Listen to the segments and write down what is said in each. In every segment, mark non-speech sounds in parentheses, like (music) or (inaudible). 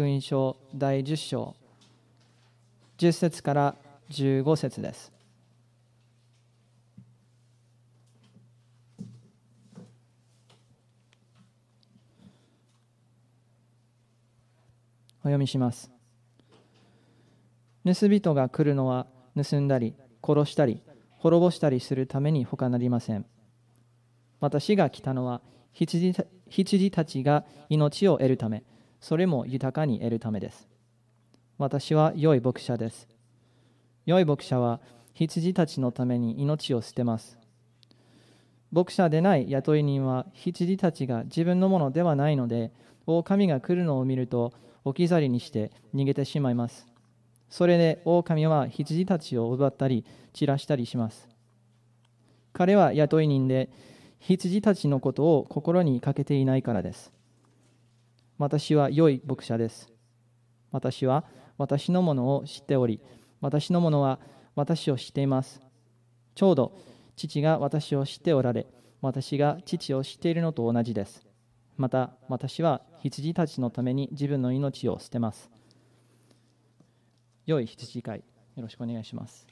福音書第10章10節から15節です。お読みします。盗人が来るのは盗んだり殺したり滅ぼしたりするために他なりません。私が来たのは羊たちが命を得るため、それも豊かに得るためです。私は良い牧者です。良い牧者は羊たちのために命を捨てます。牧者でない雇い人は羊たちが自分のものではないので、狼が来るのを見ると置き去りにして逃げてしまいます。それで狼は羊たちを奪ったり散らしたりします。彼は雇い人で羊たちのことを心にかけていないからです。私は良い牧者です。私は私のものを知っており、私のものは私を知っています。ちょうど父が私を知っておられ、私が父を知っているのと同じです。また私は羊たちのために自分の命を捨てます。良い羊飼い、よろしくお願いします。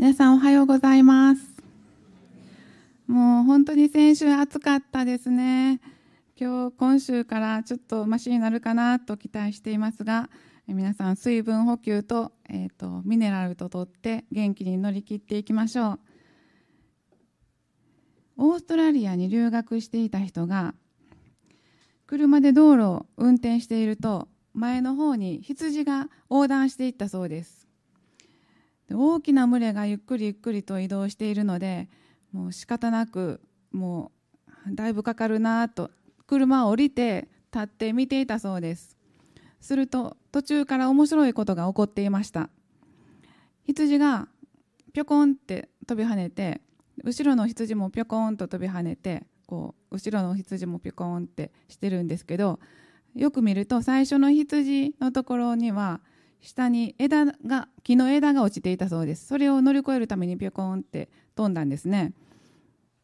皆さんおはようございます。もう本当に先週暑かったですね。今日、今週からちょっとマシになるかなと期待していますが、皆さん水分補給と,、えー、とミネラルととって元気に乗り切っていきましょう。オーストラリアに留学していた人が車で道路を運転していると前の方に羊が横断していったそうです。大きな群れがゆっくりゆっくりと移動しているのでもう仕方なくもうだいぶかかるなと車を降りて立って見ていたそうです。すると途中から面白いことが起こっていました。羊がぴょこんって飛び跳ねて後ろの羊もぴょこんと飛び跳ねてこう後ろの羊もぴょこんってしてるんですけどよく見ると最初の羊のところには下に枝が木の枝が落ちていたそうです。それを乗り越えるためにピョコンって飛んだんですね。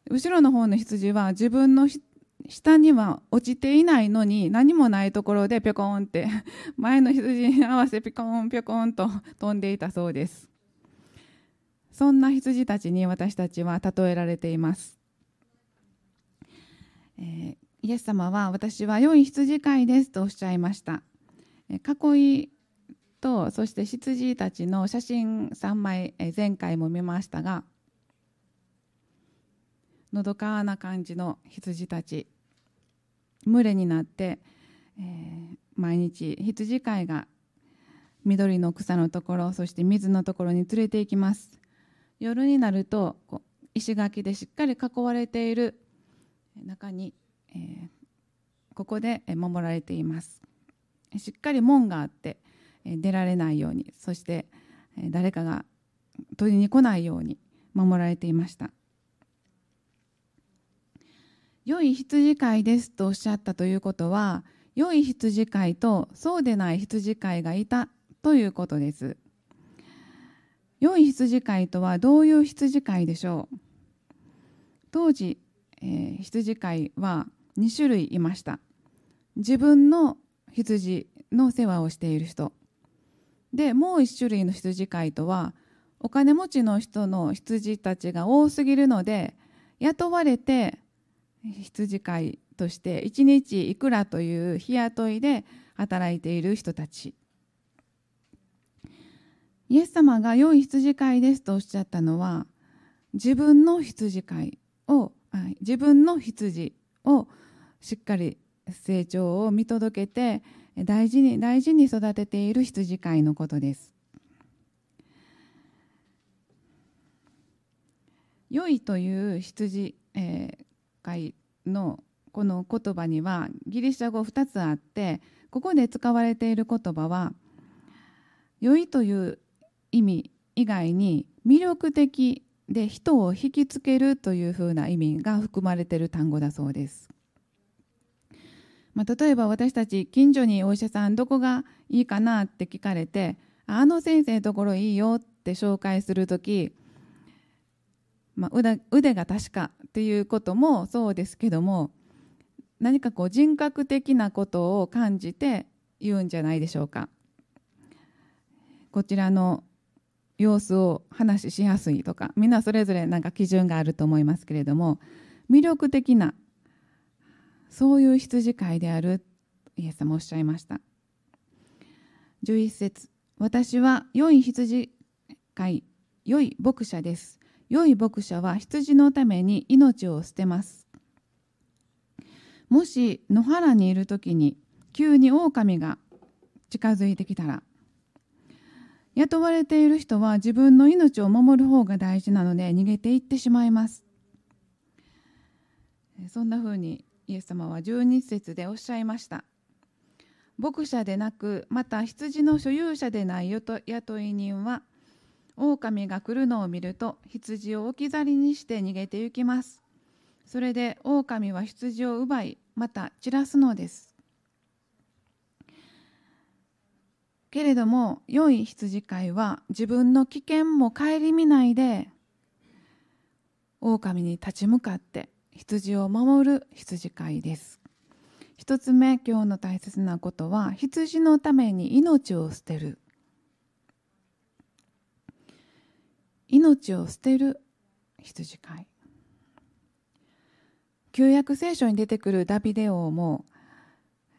後ろの方の羊は自分の下には落ちていないのに何もないところでピョコンって (laughs) 前の羊に合わせピョコンピョコンと飛んでいたそうです。そんな羊たちに私たちは例えられています、えー、イエス様は私は良い羊飼いですとおっしゃいました。囲いとそして羊たちの写真3枚前回も見ましたがのどかな感じの羊たち群れになって、えー、毎日羊飼いが緑の草のところそして水のところに連れて行きます。夜になるとこう石垣でしっかり囲われている中に、えー、ここで守られています。しっかり門があって出られないようにそして誰かが取りに来ないように守られていました。良い羊飼いですとおっしゃったということは良い羊飼いとそうでない羊飼いがいたということです。良い羊飼いとはどういう羊飼いでしょう？当時、えー、羊飼いは2種類いました。自分の羊の世話をしている人。でもう一種類の羊飼いとはお金持ちの人の羊たちが多すぎるので雇われて羊飼いとして1日いくらという日雇いで働いている人たち。イエス様が良い羊飼いですとおっしゃったのは自分の羊飼いを自分の羊をしっかり成長を見届けて大事に大事に育てている羊飼いのことです。良いという羊、えー、飼いのこの言葉にはギリシャ語2つあってここで使われている言葉は良いという意味以外に魅力的で人を引きつけるというふうな意味が含まれている単語だそうです。まあ、例えば私たち近所にお医者さんどこがいいかなって聞かれてあの先生のところいいよって紹介する時、まあ、腕腕が確かっていうこともそうですけども何かこう人格的なことを感じて言うんじゃないでしょうか。こちらの様子を話しやすいとかみんなそれぞれなんか基準があると思いますけれども魅力的なそういう羊飼いであるイエス様おっしゃいました。11節私は良い羊飼い良い牧者です。良い牧者は羊のために命を捨てます。もし野原にいる時に急に狼が近づいてきたら雇われている人は自分の命を守る方が大事なので逃げていってしまいます。そんなふうにイエス様は12節でおっしゃいました。牧者でなくまた羊の所有者でない雇い人は狼が来るのを見ると羊を置き去りにして逃げて行きます。それで狼は羊を奪いまた散らすのです。けれども良い羊飼いは自分の危険も顧みないで狼に立ち向かって羊を守る羊飼いです。一つ目今日の大切なことは羊のために命を捨てる。命を捨てる羊飼い。旧約聖書に出てくるダビデ王も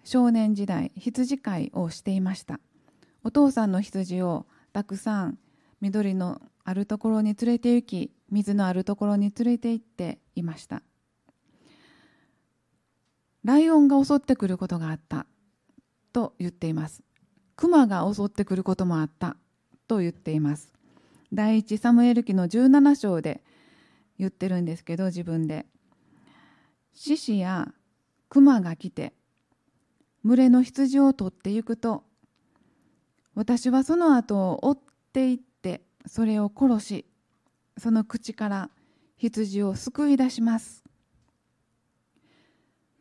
少年時代羊飼いをしていました。お父さんの羊をたくさん緑のあるところに連れて行き水のあるところに連れて行っていました。ライオンが襲ってくることがあった。と言っています。熊が襲ってくることもあった。と言っています。第一サムエル記の17章で言ってるんですけど自分で。獅子や熊が来て群れの羊を取っていくと私はその後を追っていってそれを殺しその口から羊を救い出します。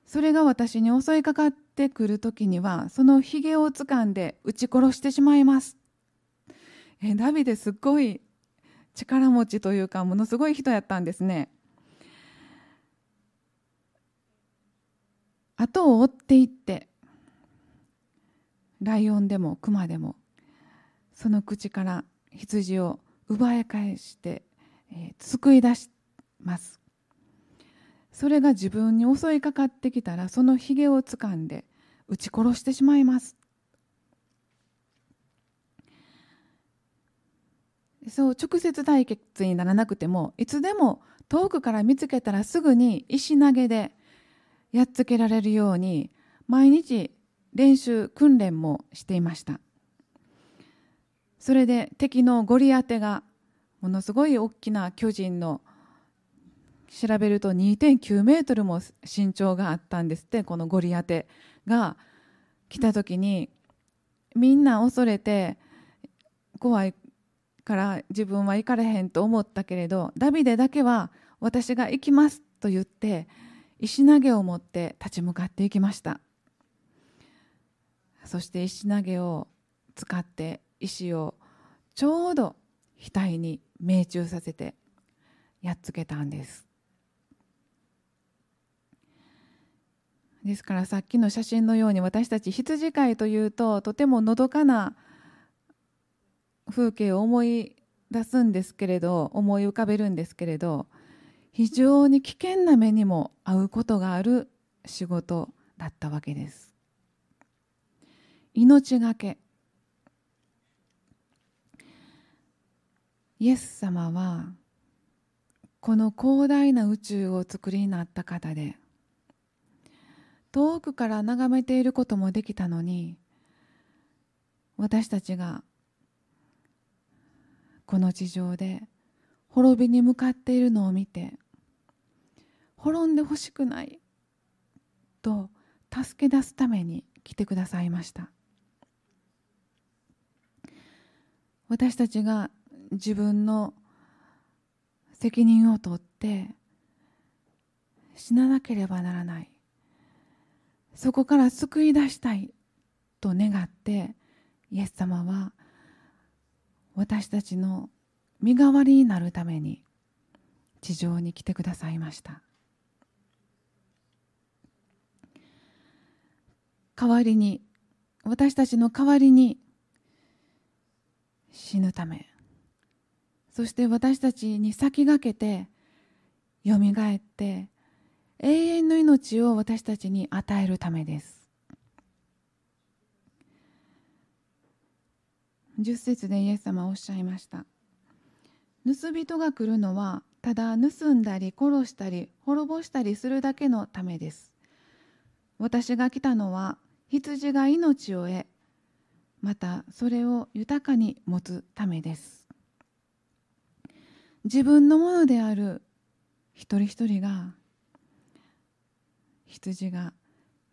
それが私に襲いかかってくる時にはそのひげをつかんで撃ち殺してしまいます。えダビデすっごい力持ちというかものすごい人やったんですね。後を追っていってライオンでもクマでもその口から羊を奪い返して、えー、救い出します。それが自分に襲いかかってきたらそのひげをつかんで撃ち殺してしまいます。そう直接対決にならなくてもいつでも遠くから見つけたらすぐに石投げでやっつけられるように毎日練習訓練もしていました。それで敵のゴリアテがものすごい大きな巨人の調べると2.9メートルも身長があったんですってこのゴリアテが。来た時にみんな恐れて怖いから自分は行かれへんと思ったけれどダビデだけは私が行きますと言って石投げを持って立ち向かっていきました。そして石投げを使って石をちょうど額に命中させてやっつけたんです。ですからさっきの写真のように私たち羊飼いというととてものどかな風景を思い出すんですけれど思い浮かべるんですけれど非常に危険な目にも遭うことがある仕事だったわけです。命がけ。イエス様はこの広大な宇宙を作りになった方で遠くから眺めていることもできたのに私たちがこの地上で滅びに向かっているのを見て滅んでほしくないと助け出すために来てくださいました。私たちが自分の責任を取って死ななければならない。そこから救い出したいと願ってイエス様は私たちの身代わりになるために地上に来てくださいました。代わりに私たちの代わりに死ぬためそして私たちに先駆けてよみがえって永遠の命を私たちに与えるためです。十節でイエス様はおっしゃいました。盗人が来るのはただ盗んだり殺したり滅ぼしたりするだけのためです。私が来たのは羊が命を得またそれを豊かに持つためです。自分のものである一人一人が羊が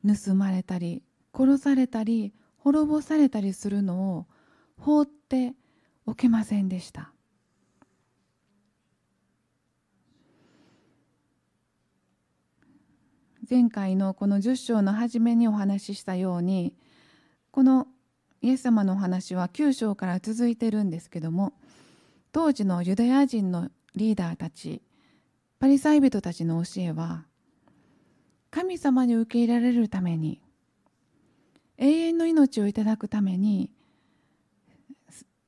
盗まれたり殺されたり滅ぼされたりするのを放っておけませんでした。前回のこの10章の初めにお話ししたようにこのイエス様のお話は9章から続いてるんですけども当時のユダヤ人のリーダーたちパリサイ人たちの教えは神様に受け入れられるために永遠の命をいただくために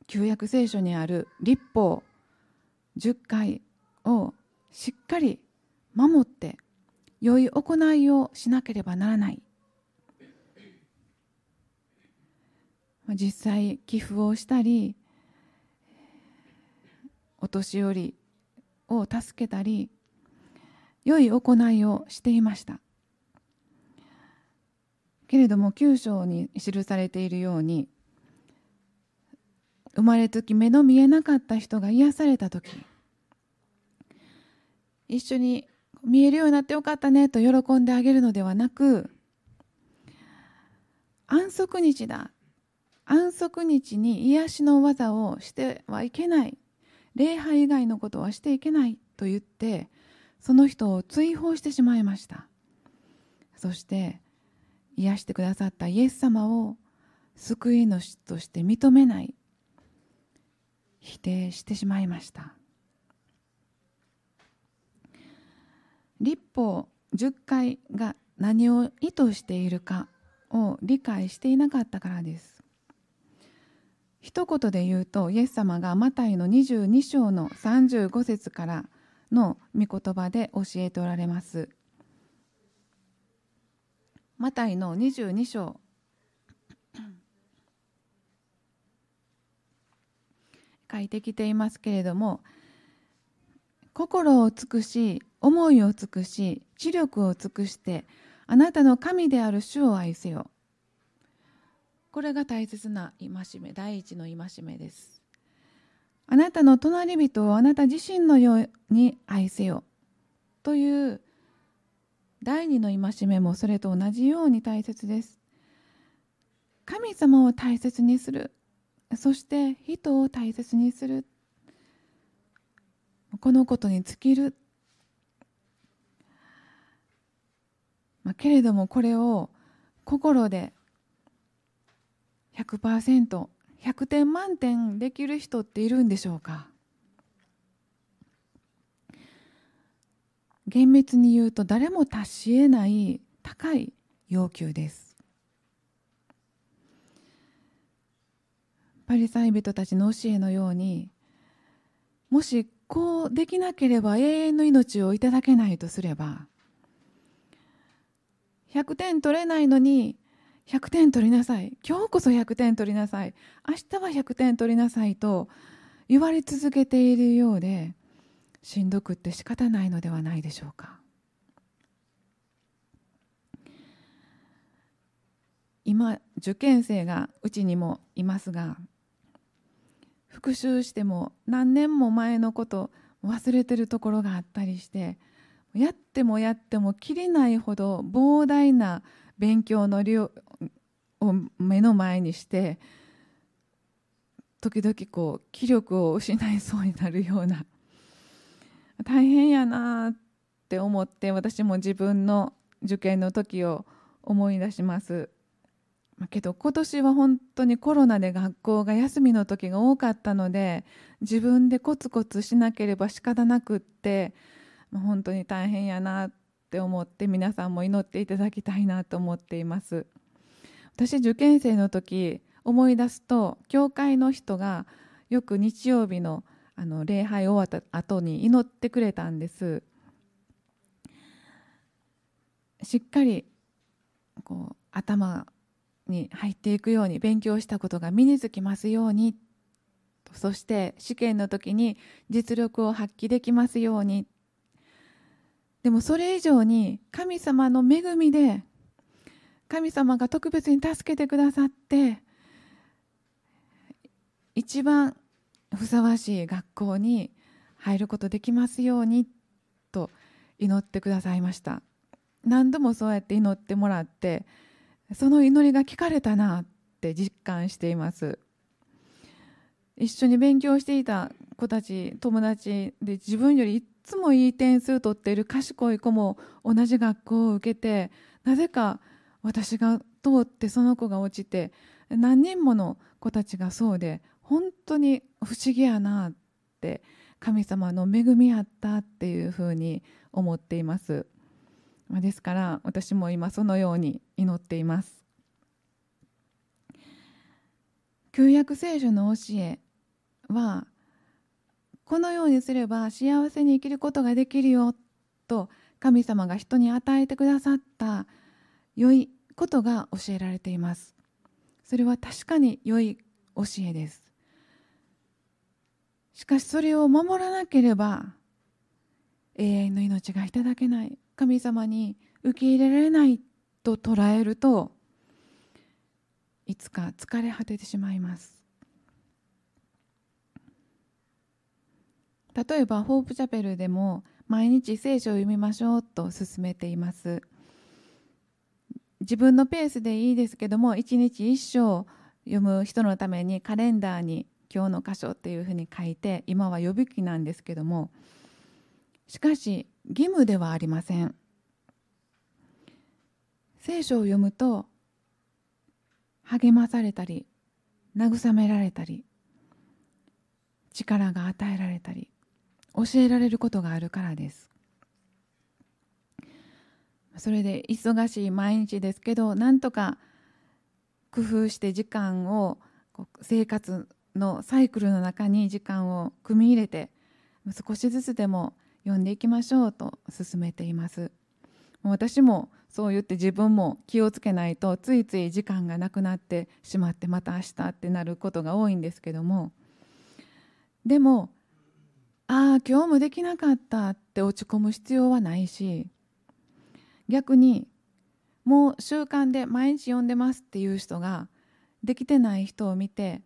旧約聖書にある立法10回をしっかり守って良い行いをしなければならない。実際寄付をしたりお年寄りを助けたり良い行いをしていました。けれども9章に記されているように生まれつき目の見えなかった人が癒された時。一緒に見えるようになってよかったねと喜んであげるのではなく安息日だ。安息日に癒しの技をしてはいけない。礼拝以外のことはしていけないと言ってその人を追放してしまいました。そして癒してくださったイエス様を救い主として認めない。否定してしまいました。立法10回が何を意図しているかを理解していなかったからです。一言で言うとイエス様がマタイの22章の35節からの御言葉で教えておられます。マタイの22章。書いてきていますけれども心を尽くし思いを尽くし知力を尽くしてあなたの神である主を愛せよ。これが大切な戒め第一の戒めです。あなたの隣人をあなた自身のように愛せよ。という第二の戒めもそれと同じように大切です。神様を大切にする。そして人を大切にする。このことに尽きる、まあ、けれどもこれを心で 100%100 点満点できる人っているんでしょうか？厳密に言うと誰も達し得ない高い要求です。パリサイ人たちの教えのようにもしこうできなければ永遠の命をいただけないとすれば100点取れないのに100点取りなさい。今日こそ100点取りなさい。明日は100点取りなさいと言われ続けているようでしんどくって仕方ないのではないでしょうか。今受験生がうちにもいますが復習しても何年も前のこと忘れてるところがあったりしてやってもやってもきりないほど膨大な勉強の量を目の前にして時々こう気力を失いそうになるような大変やなって思って私も自分の受験の時を思い出します。けど今年は本当にコロナで学校が休みの時が多かったので自分でコツコツしなければ仕方なくって本当に大変やなって思って皆さんも祈っていただきたいなと思っています。私受験生の時思い出すと教会の人がよく日曜日のあの礼拝終わった後に祈ってくれたんです。しっかりこう頭に入っていくように勉強したことが身につきますようにそして試験の時に実力を発揮できますように。でもそれ以上に神様の恵みで神様が特別に助けてくださって一番ふさわしい学校に入ることできますようにと祈ってくださいました。何度もそうやって祈ってもらってその祈りが聞かれたなって実感しています。一緒に勉強していた子たち友達で自分よりいつもいい点数取っている賢い子も同じ学校を受けてなぜか私が通ってその子が落ちて何人もの子たちがそうで本当に不思議やなって神様の恵みやったっていうふうに思っています。ですから私も今そのように祈っています。旧約聖書の教えはこのようにすれば幸せに生きることができるよと神様が人に与えてくださった良いことが教えられています。それは確かに良い教えです。しかしそれを守らなければ永遠の命がいただけない。神様に受け入れられないと捉えるといつか疲れ果ててしまいます。例えばホープチャペルでも毎日聖書を読みましょうと勧めています。自分のペースでいいですけども一日一章読む人のためにカレンダーに今日の箇所っていうふうに書いて今は予備記なんですけどもしかし義務ではありません。聖書を読むと励まされたり慰められたり力が与えられたり教えられることがあるからです。それで忙しい毎日ですけどなんとか工夫して時間を生活のサイクルの中に時間を組み入れて少しずつでも読んでいきましょうと勧めています。私もそう言って自分も気をつけないとついつい時間がなくなってしまってまた明日ってなることが多いんですけども。でもああ今日もできなかったって落ち込む必要はないし逆にもう習慣で毎日読んでますっていう人ができてない人を見て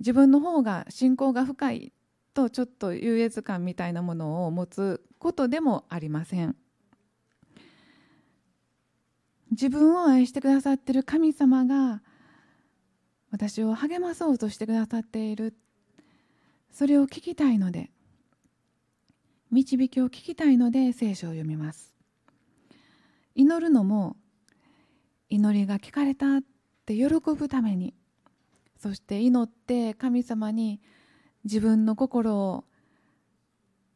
自分の方が信仰が深いとちょっと優越感みたいなものを持つことでもありません。自分を愛してくださっている神様が私を励まそうとしてくださっている。それを聞きたいので。導きを聞きたいので聖書を読みます。祈るのも祈りが聞かれたって喜ぶために。そして祈って神様に自分の心を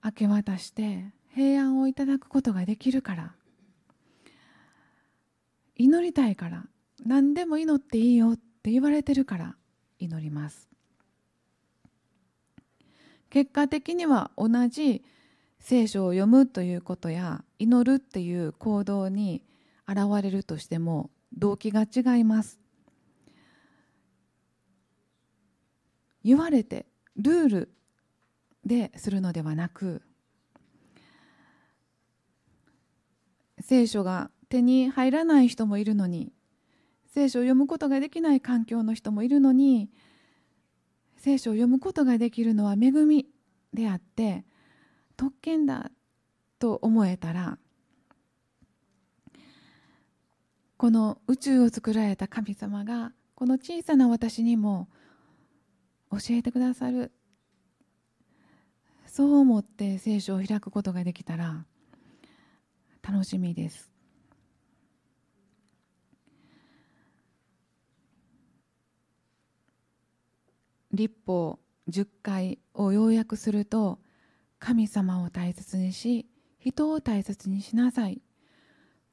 明け渡して平安をいただくことができるから祈りたいから何でも祈っていいよって言われてるから祈ります結果的には同じ聖書を読むということや祈るっていう行動に現れるとしても動機が違います言われてルールでするのではなく聖書が手に入らない人もいるのに聖書を読むことができない環境の人もいるのに聖書を読むことができるのは恵みであって特権だと思えたらこの宇宙を作られた神様がこの小さな私にも教えてくださる。そう思って聖書を開くことができたら楽しみです。立法10回を要約すると神様を大切にし人を大切にしなさい。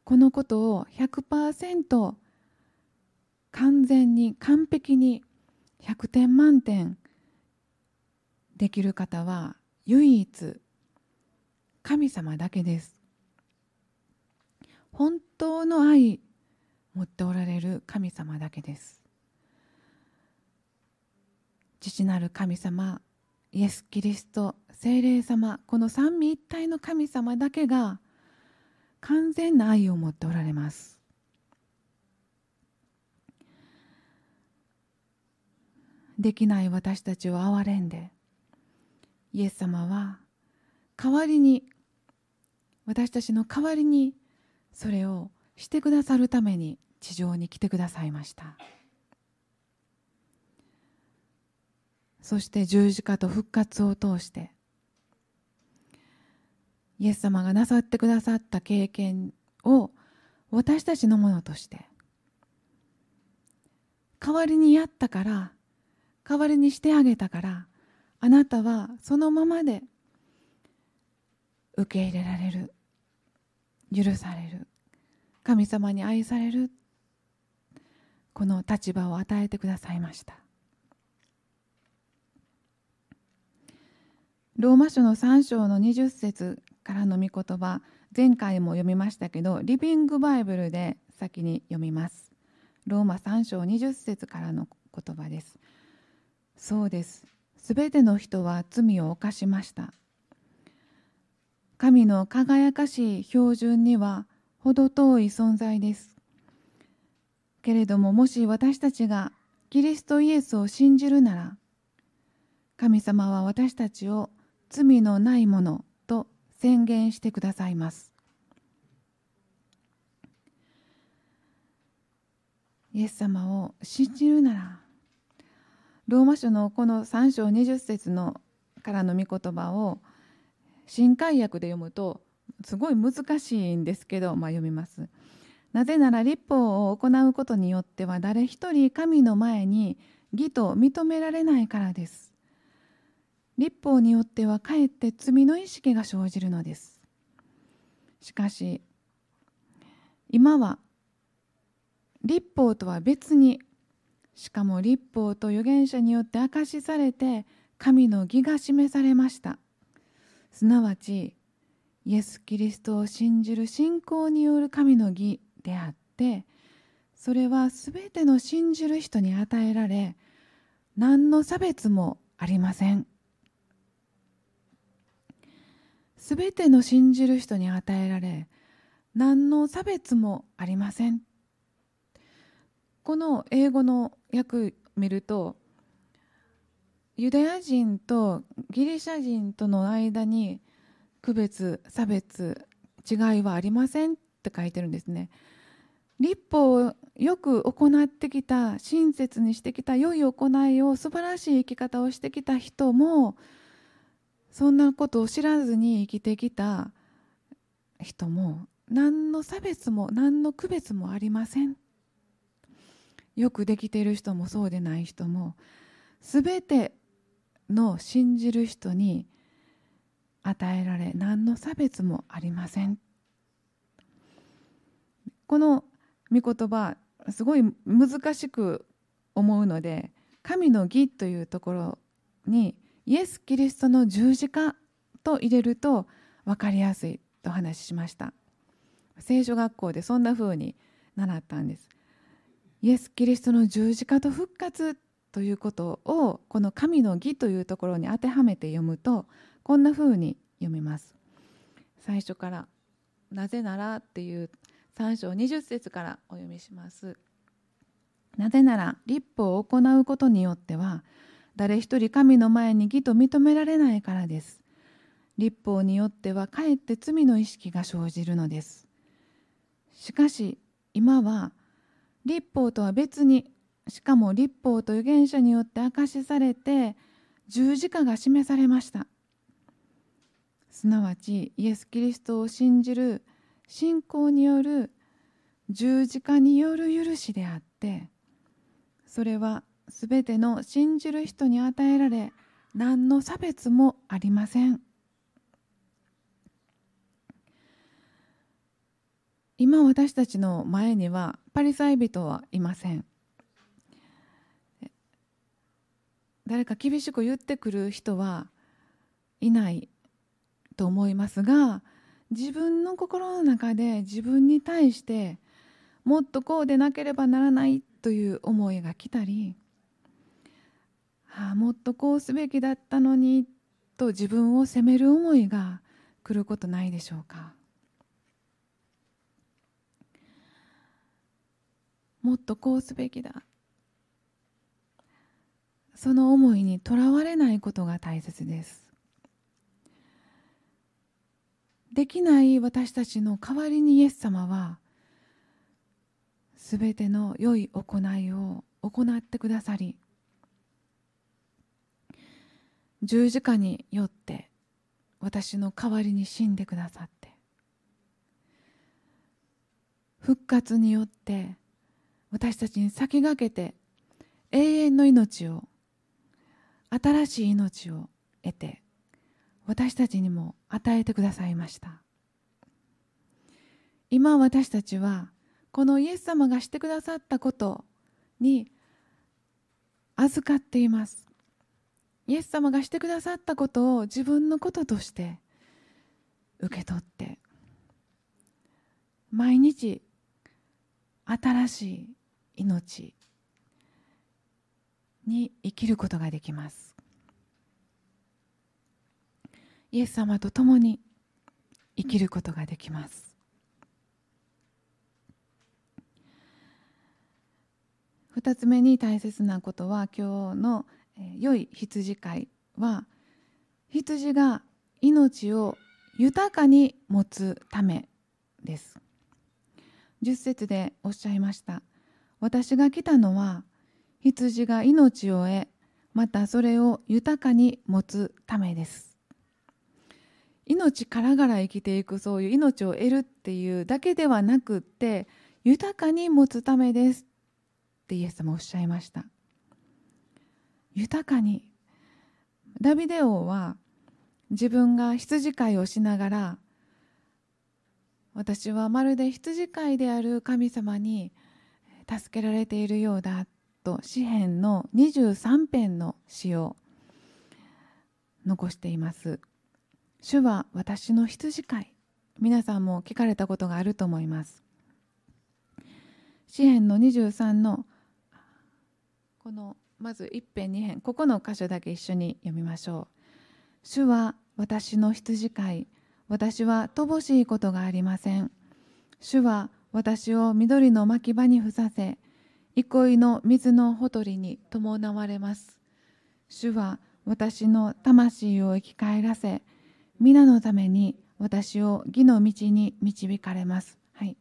このことを100%完全に完璧に100点満点できる方は唯一神様だけです。本当の愛持っておられる神様だけです。父なる神様イエス・キリスト聖霊様この三位一体の神様だけが完全な愛を持っておられます。できない私たちを憐れんでイエス様は代わりに私たちの代わりにそれをしてくださるために地上に来てくださいました。そして十字架と復活を通してイエス様がなさってくださった経験を私たちのものとして代わりにやったから代わりにしてあげたからあなたはそのままで受け入れられる許される神様に愛されるこの立場を与えてくださいました。ローマ書の3章の20節からの御言葉前回も読みましたけどリビングバイブルで先に読みます。ローマ3章20節からの言葉です。そうです。すべての人は罪を犯しました。神の輝かしい標準には程遠い存在です。けれどももし私たちがキリストイエスを信じるなら神様は私たちを罪のないものと宣言してくださいます。イエス様を信じるならローマ書のこの3章20節のからの御言葉を新海訳で読むとすごい難しいんですけど、まあ、読みます。なぜなら立法を行うことによっては誰一人神の前に義と認められないからです。立法によってはかえって罪の意識が生じるのです。しかし今は立法とは別にしかも立法と預言者によって明かしされて神の義が示されました。すなわちイエス・キリストを信じる信仰による神の義であってそれは全ての信じる人に与えられ何の差別もありません。全ての信じる人に与えられ何の差別もありません。この英語の訳見るとユダヤ人とギリシャ人との間に区別差別違いはありませんって書いてるんですね。立法をよく行ってきた親切にしてきた良い行いを素晴らしい生き方をしてきた人もそんなことを知らずに生きてきた人も何の差別も何の区別もありません。よくできている人もそうでない人も全ての信じる人に与えられ何の差別もありません。この御言葉すごい難しく思うので神の義というところにイエス・キリストの十字架と入れると分かりやすいと話しました。聖書学校でそんな風に習ったんです。イエス・キリストの十字架と復活ということをこの神の義というところに当てはめて読むとこんな風に読みます。最初から「なぜなら」っていう3章20節からお読みします。なぜなら立法を行うことによっては誰一人神の前に義と認められないからです。立法によってはかえって罪の意識が生じるのです。しかし今は立法とは別にしかも立法と預言者によって明かしされて十字架が示されました。すなわちイエス・キリストを信じる信仰による十字架による許しであってそれはすべての信じる人に与えられ何の差別もありません。今私たちの前にはパリサイ人はいません誰か厳しく言ってくる人はいないと思いますが自分の心の中で自分に対してもっとこうでなければならないという思いが来たり、はあ、もっとこうすべきだったのにと自分を責める思いが来ることないでしょうか。もっとこうすべきだ。その思いにとらわれないことが大切です。できない私たちの代わりにイエス様はすべての良い行いを行ってくださり十字架によって私の代わりに死んでくださって復活によって私たちに先駆けて永遠の命を新しい命を得て私たちにも与えてくださいました。今私たちはこのイエス様がしてくださったことに預かっています。イエス様がしてくださったことを自分のこととして受け取って毎日新しい命に生きることができます。イエス様と共に生きることができます。二つ目に大切なことは今日の良い羊飼いは羊が命を豊かに持つためです。10節でおっしゃいました。私が来たのは羊が命を得またそれを豊かに持つためです。命からがら生きていくそういう命を得るっていうだけではなくって豊かに持つためです。ってイエス様おっしゃいました。豊かに。ダビデ王は自分が羊飼いをしながら私はまるで羊飼いである神様に助けられているようだと詩篇の23編の詩を残しています。主は私の羊飼い。皆さんも聞かれたことがあると思います。詩篇の23のこのまず1編2編ここの箇所だけ一緒に読みましょう。主は私の羊飼い。私は乏しいことがありません。主は私を緑の牧場にふさせ、憩いの水のほとりに伴われます。主は私の魂を生き返らせ、皆のために私を義の道に導かれます。はい。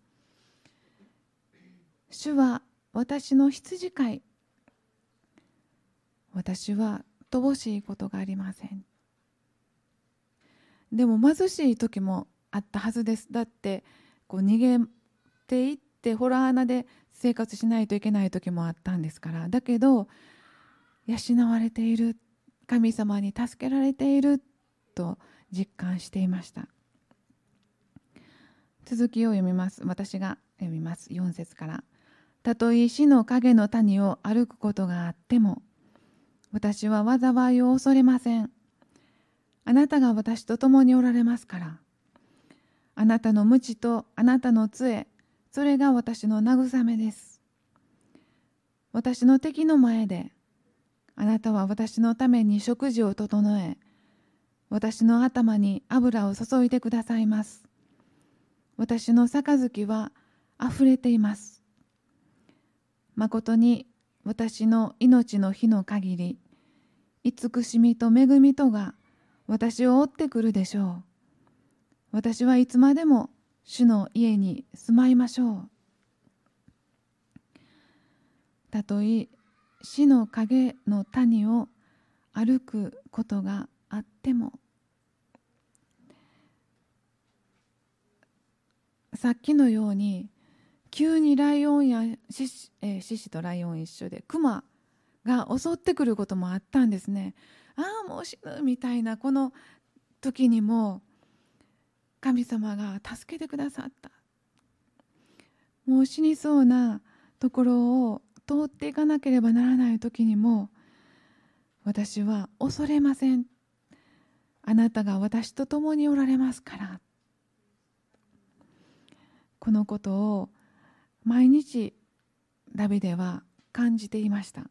主は私の羊飼い。私は乏しいことがありません。でも貧しい時もあったはずですだってこう逃げていってホラー穴で生活しないといけない時もあったんですから。だけど養われている神様に助けられていると実感していました。続きを読みます。私が読みます。4節から「たとえ死の影の谷を歩くことがあっても私は災いを恐れません。あなたが私と共におられますから。あなたの無知とあなたの杖、それが私の慰めです。私の敵の前で、あなたは私のために食事を整え、私の頭に油を注いでくださいます。私の杯は溢れています。誠に私の命の日の限り、慈しみと恵みとが私を追ってくるでしょう。私はいつまでも主の家に住まいましょう。たとえ死の影の谷を歩くことがあってもさっきのように急にライオンや獅子,、えー、獅子とライオン一緒でクマが襲ってくることもあったんですね。ああもう死ぬみたいなこの時にも神様が助けてくださった。もう死にそうなところを通っていかなければならない時にも私は恐れません。あなたが私と共におられますから。このことを毎日ダビデは感じていました。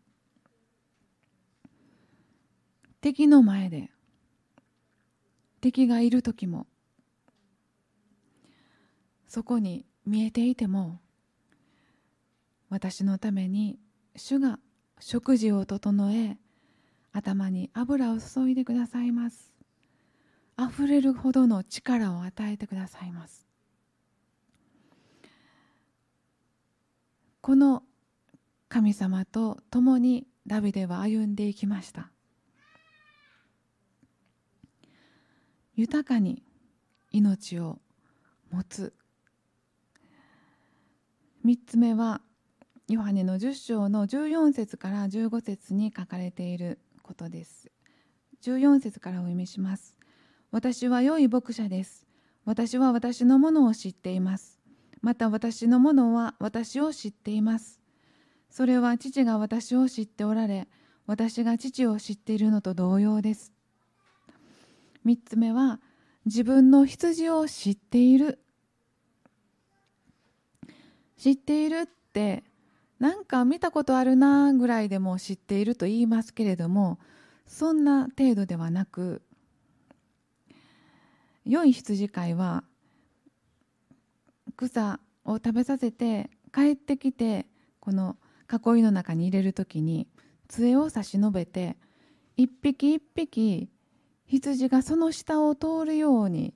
敵の前で敵がいる時もそこに見えていても私のために主が食事を整え頭に油を注いでくださいます。あふれるほどの力を与えてくださいます。この神様と共にダビデは歩んでいきました。豊かに命を持つ3つ目はヨハネの10章の14節から15節に書かれていることです。14節からお読みします。私は良い牧者です。私は私のものを知っています。また私のものは私を知っています。それは父が私を知っておられ私が父を知っているのと同様です。3つ目は自分の羊を知っている知っているってなんか見たことあるなぐらいでも知っていると言いますけれどもそんな程度ではなく良い羊飼いは草を食べさせて帰ってきてこの囲いの中に入れる時に杖を差し伸べて一匹一匹羊がその下を通るように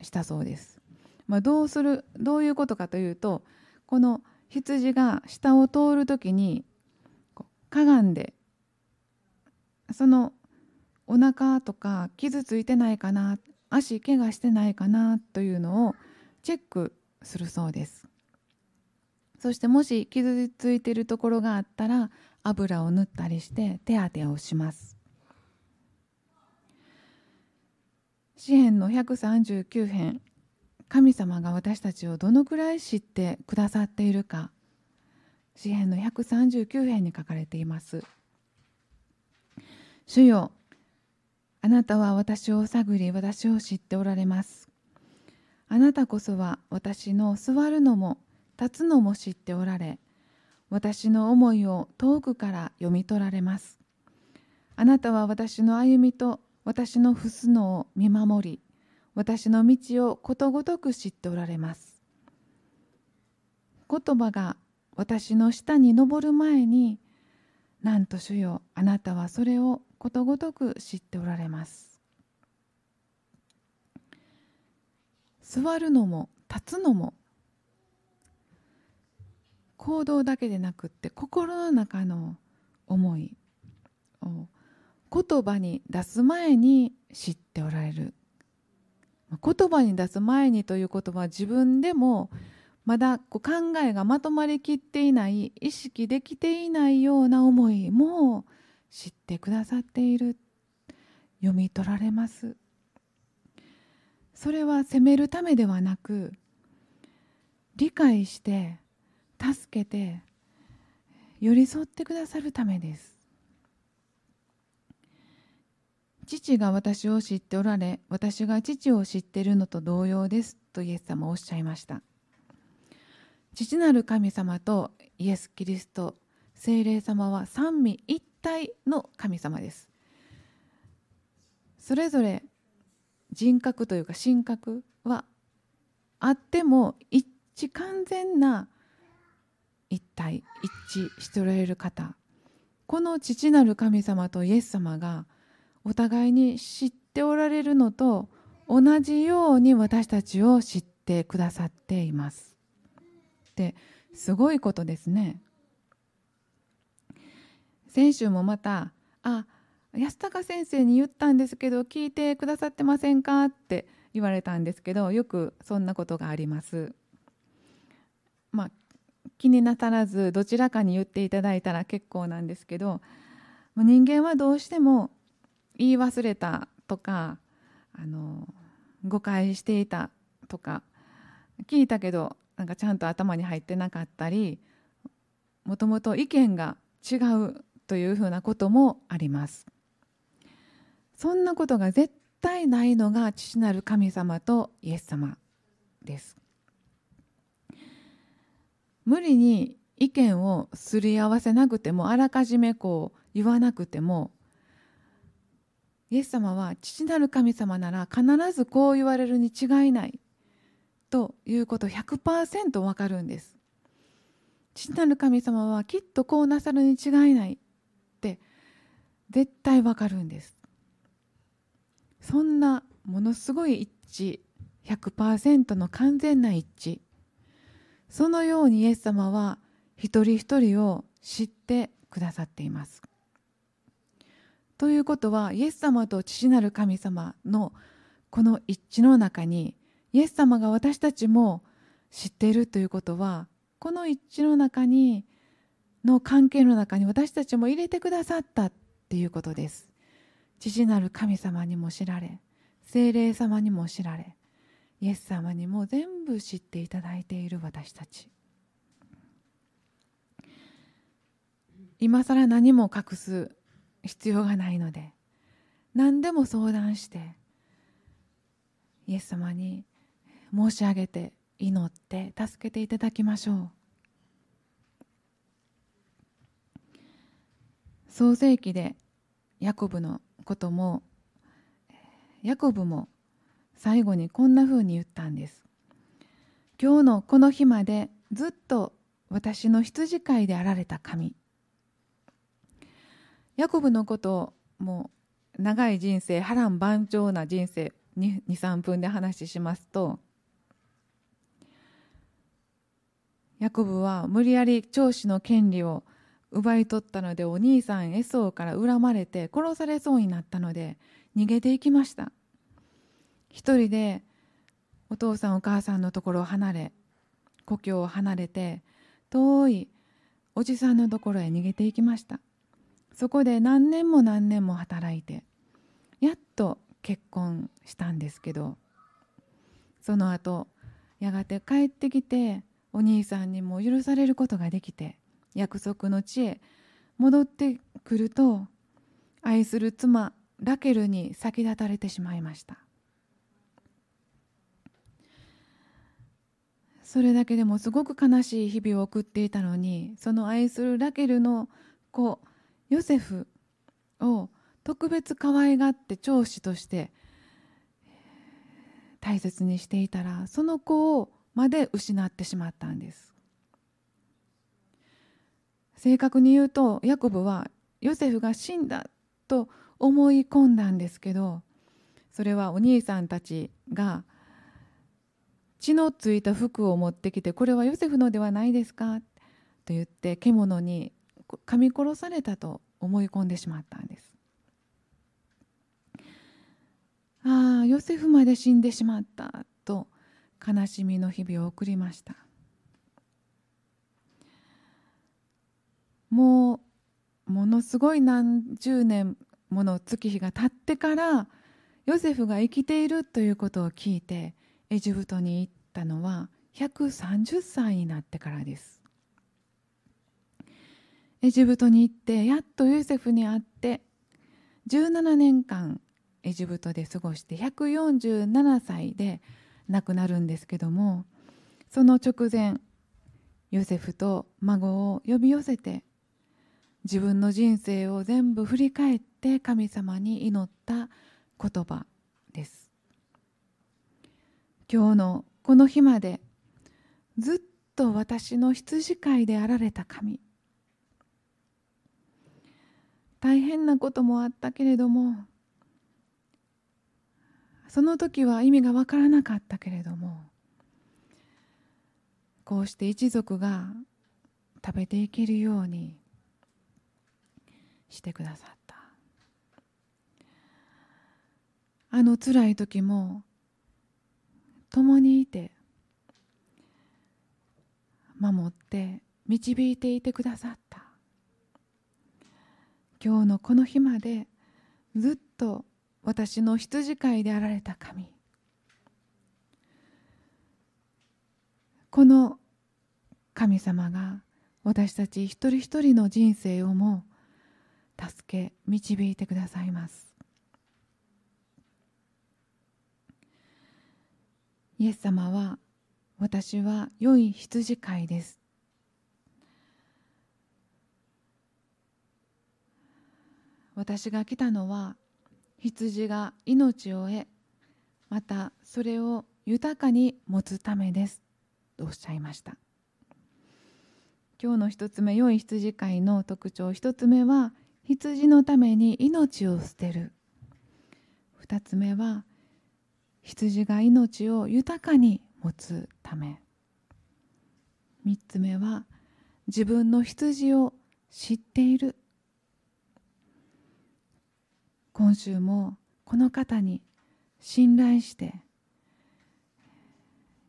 したそうです。まあ、どうするどういうことかというとこの羊が下を通る時にかがんでそのお腹とか傷ついてないかな足怪我してないかなというのをチェックするそうです。そしてもし傷ついてるところがあったら油を塗ったりして手当てをします。詩篇の139編。神様が私たちをどのくらい知ってくださっているか。詩篇の139編に書かれています。主よあなたは私を探り私を知っておられます。あなたこそは私の座るのも立つのも知っておられ私の思いを遠くから読み取られます。あなたは私の歩みと私の伏すのを見守り私の道をことごとく知っておられます。言葉が私の下に登る前になんと主よあなたはそれをことごとく知っておられます。座るのも立つのも行動だけでなくって心の中の思いを言葉に出す前に知っておられる。言葉に出す前にということは自分でもまだこう考えがまとまりきっていない意識できていないような思いも知ってくださっている。読み取られます。それは責めるためではなく理解して助けて寄り添ってくださるためです。父が私を知っておられ私が父を知っているのと同様ですとイエス様はおっしゃいました。父なる神様とイエス・キリスト聖霊様は三位一体の神様です。それぞれ人格というか神格はあっても一致完全な一体一致しておられる方。この父なる神様とイエス様がお互いに知っておられるのと同じように私たちを知ってくださっています。ですごいことですね。先週もまた「あ安高先生に言ったんですけど聞いてくださってませんか?」って言われたんですけどよくそんなことがあります。まあ気になさらずどちらかに言っていただいたら結構なんですけど人間はどうしても言い忘れたとかあの誤解していたとか聞いたけどなんかちゃんと頭に入ってなかったりもともと意見が違うというふうなこともあります。そんなことが絶対ないのが父なる神様とイエス様です。無理に意見をすり合わせなくてもあらかじめこう言わなくてもイエス様は父なる神様なら必ずこう言われるに違いない。ということ100%わかるんです。父なる神様はきっとこうなさるに違いないって絶対わかるんです。そんなものすごい一致100%の完全な一致。そのようにイエス様は一人一人を知ってくださっています。ということはイエス様と父なる神様のこの一致の中にイエス様が私たちも知っているということはこの一致の中にの関係の中に私たちも入れてくださったっていうことです。父なる神様にも知られ精霊様にも知られイエス様にも全部知っていただいている私たち。今更何も隠す必要がないので何でも相談してイエス様に申し上げて祈って助けていただきましょう。創世記でヤコブのこともヤコブも最後にこんなふうに言ったんです。今日のこの日までずっと私の羊飼いであられた神。ヤコブのことも長い人生波乱万丈な人生23分で話しますとヤコブは無理やり長子の権利を奪い取ったのでお兄さんエソーから恨まれて殺されそうになったので逃げていきました。一人でお父さんお母さんのところを離れ故郷を離れて遠いおじさんのところへ逃げていきました。そこで何年も何年も働いてやっと結婚したんですけどその後やがて帰ってきてお兄さんにも許されることができて約束の地へ戻ってくると愛する妻ラケルに先立たれてしまいました。それだけでもすごく悲しい日々を送っていたのにその愛するラケルの子ヨセフを特別可愛がって長子として大切にしていたらその子をまで失ってしまったんです。正確に言うとヤコブはヨセフが死んだと思い込んだんですけどそれはお兄さんたちが血のついた服を持ってきてこれはヨセフのではないですか？と言って獣に噛み殺されたと思い込んでしまったんです。ああヨセフまで死んでしまったと悲しみの日々を送りました。もうものすごい何十年もの月日が経ってからヨセフが生きているということを聞いてエジプトに行ったのは130歳になってからです。エジプトに行ってやっとユセフに会って17年間エジプトで過ごして147歳で亡くなるんですけどもその直前ヨセフと孫を呼び寄せて自分の人生を全部振り返って神様に祈った言葉です。今日のこの日までずっと私の羊飼いであられた神。大変なこともあったけれどもその時は意味が分からなかったけれどもこうして一族が食べていけるようにしてくださった。あの辛い時も共にいて守って導いていてくださった。今日のこの日までずっと私の羊飼いであられた神。この神様が私たち一人一人の人生をも助け導いてくださいます。イエス様は私は良い羊飼いです。私が来たのは羊が命を得またそれを豊かに持つためですとおっしゃいました。今日の一つ目良い羊飼いの特徴一つ目は羊のために命を捨てる。二つ目は羊が命を豊かに持つため。三つ目は自分の羊を知っている。今週もこの方に信頼して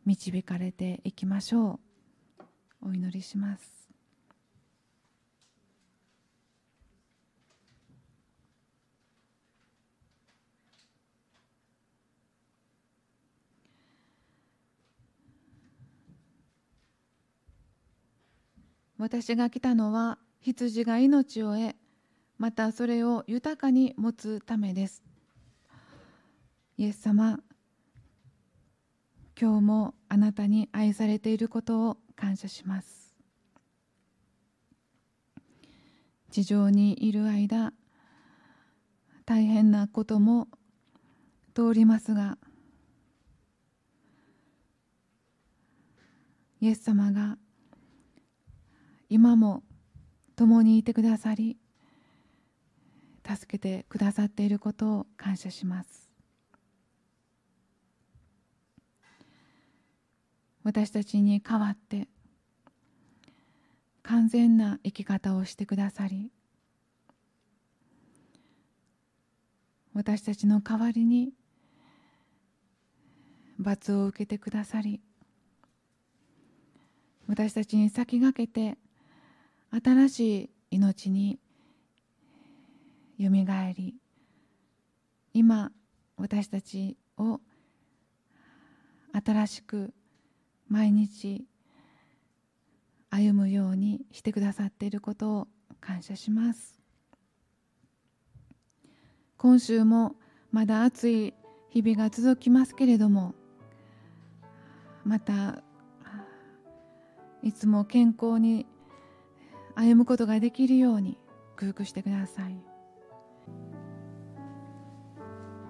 導かれていきましょう。お祈りします。私が来たのは羊が命を得またそれを豊かに持つためです。イエス様今日もあなたに愛されていることを感謝します。地上にいる間大変なことも通りますがイエス様が今も共にいてくださり助けてくださっていることを感謝します。私たちに代わって完全な生き方をしてくださり私たちの代わりに罰を受けてくださり私たちに先駆けて新しい命によみがえり。今私たちを新しく毎日歩むようにしてくださっていることを感謝します。今週もまだ暑い日々が続きますけれどもまたいつも健康に歩むことができるように工夫してください。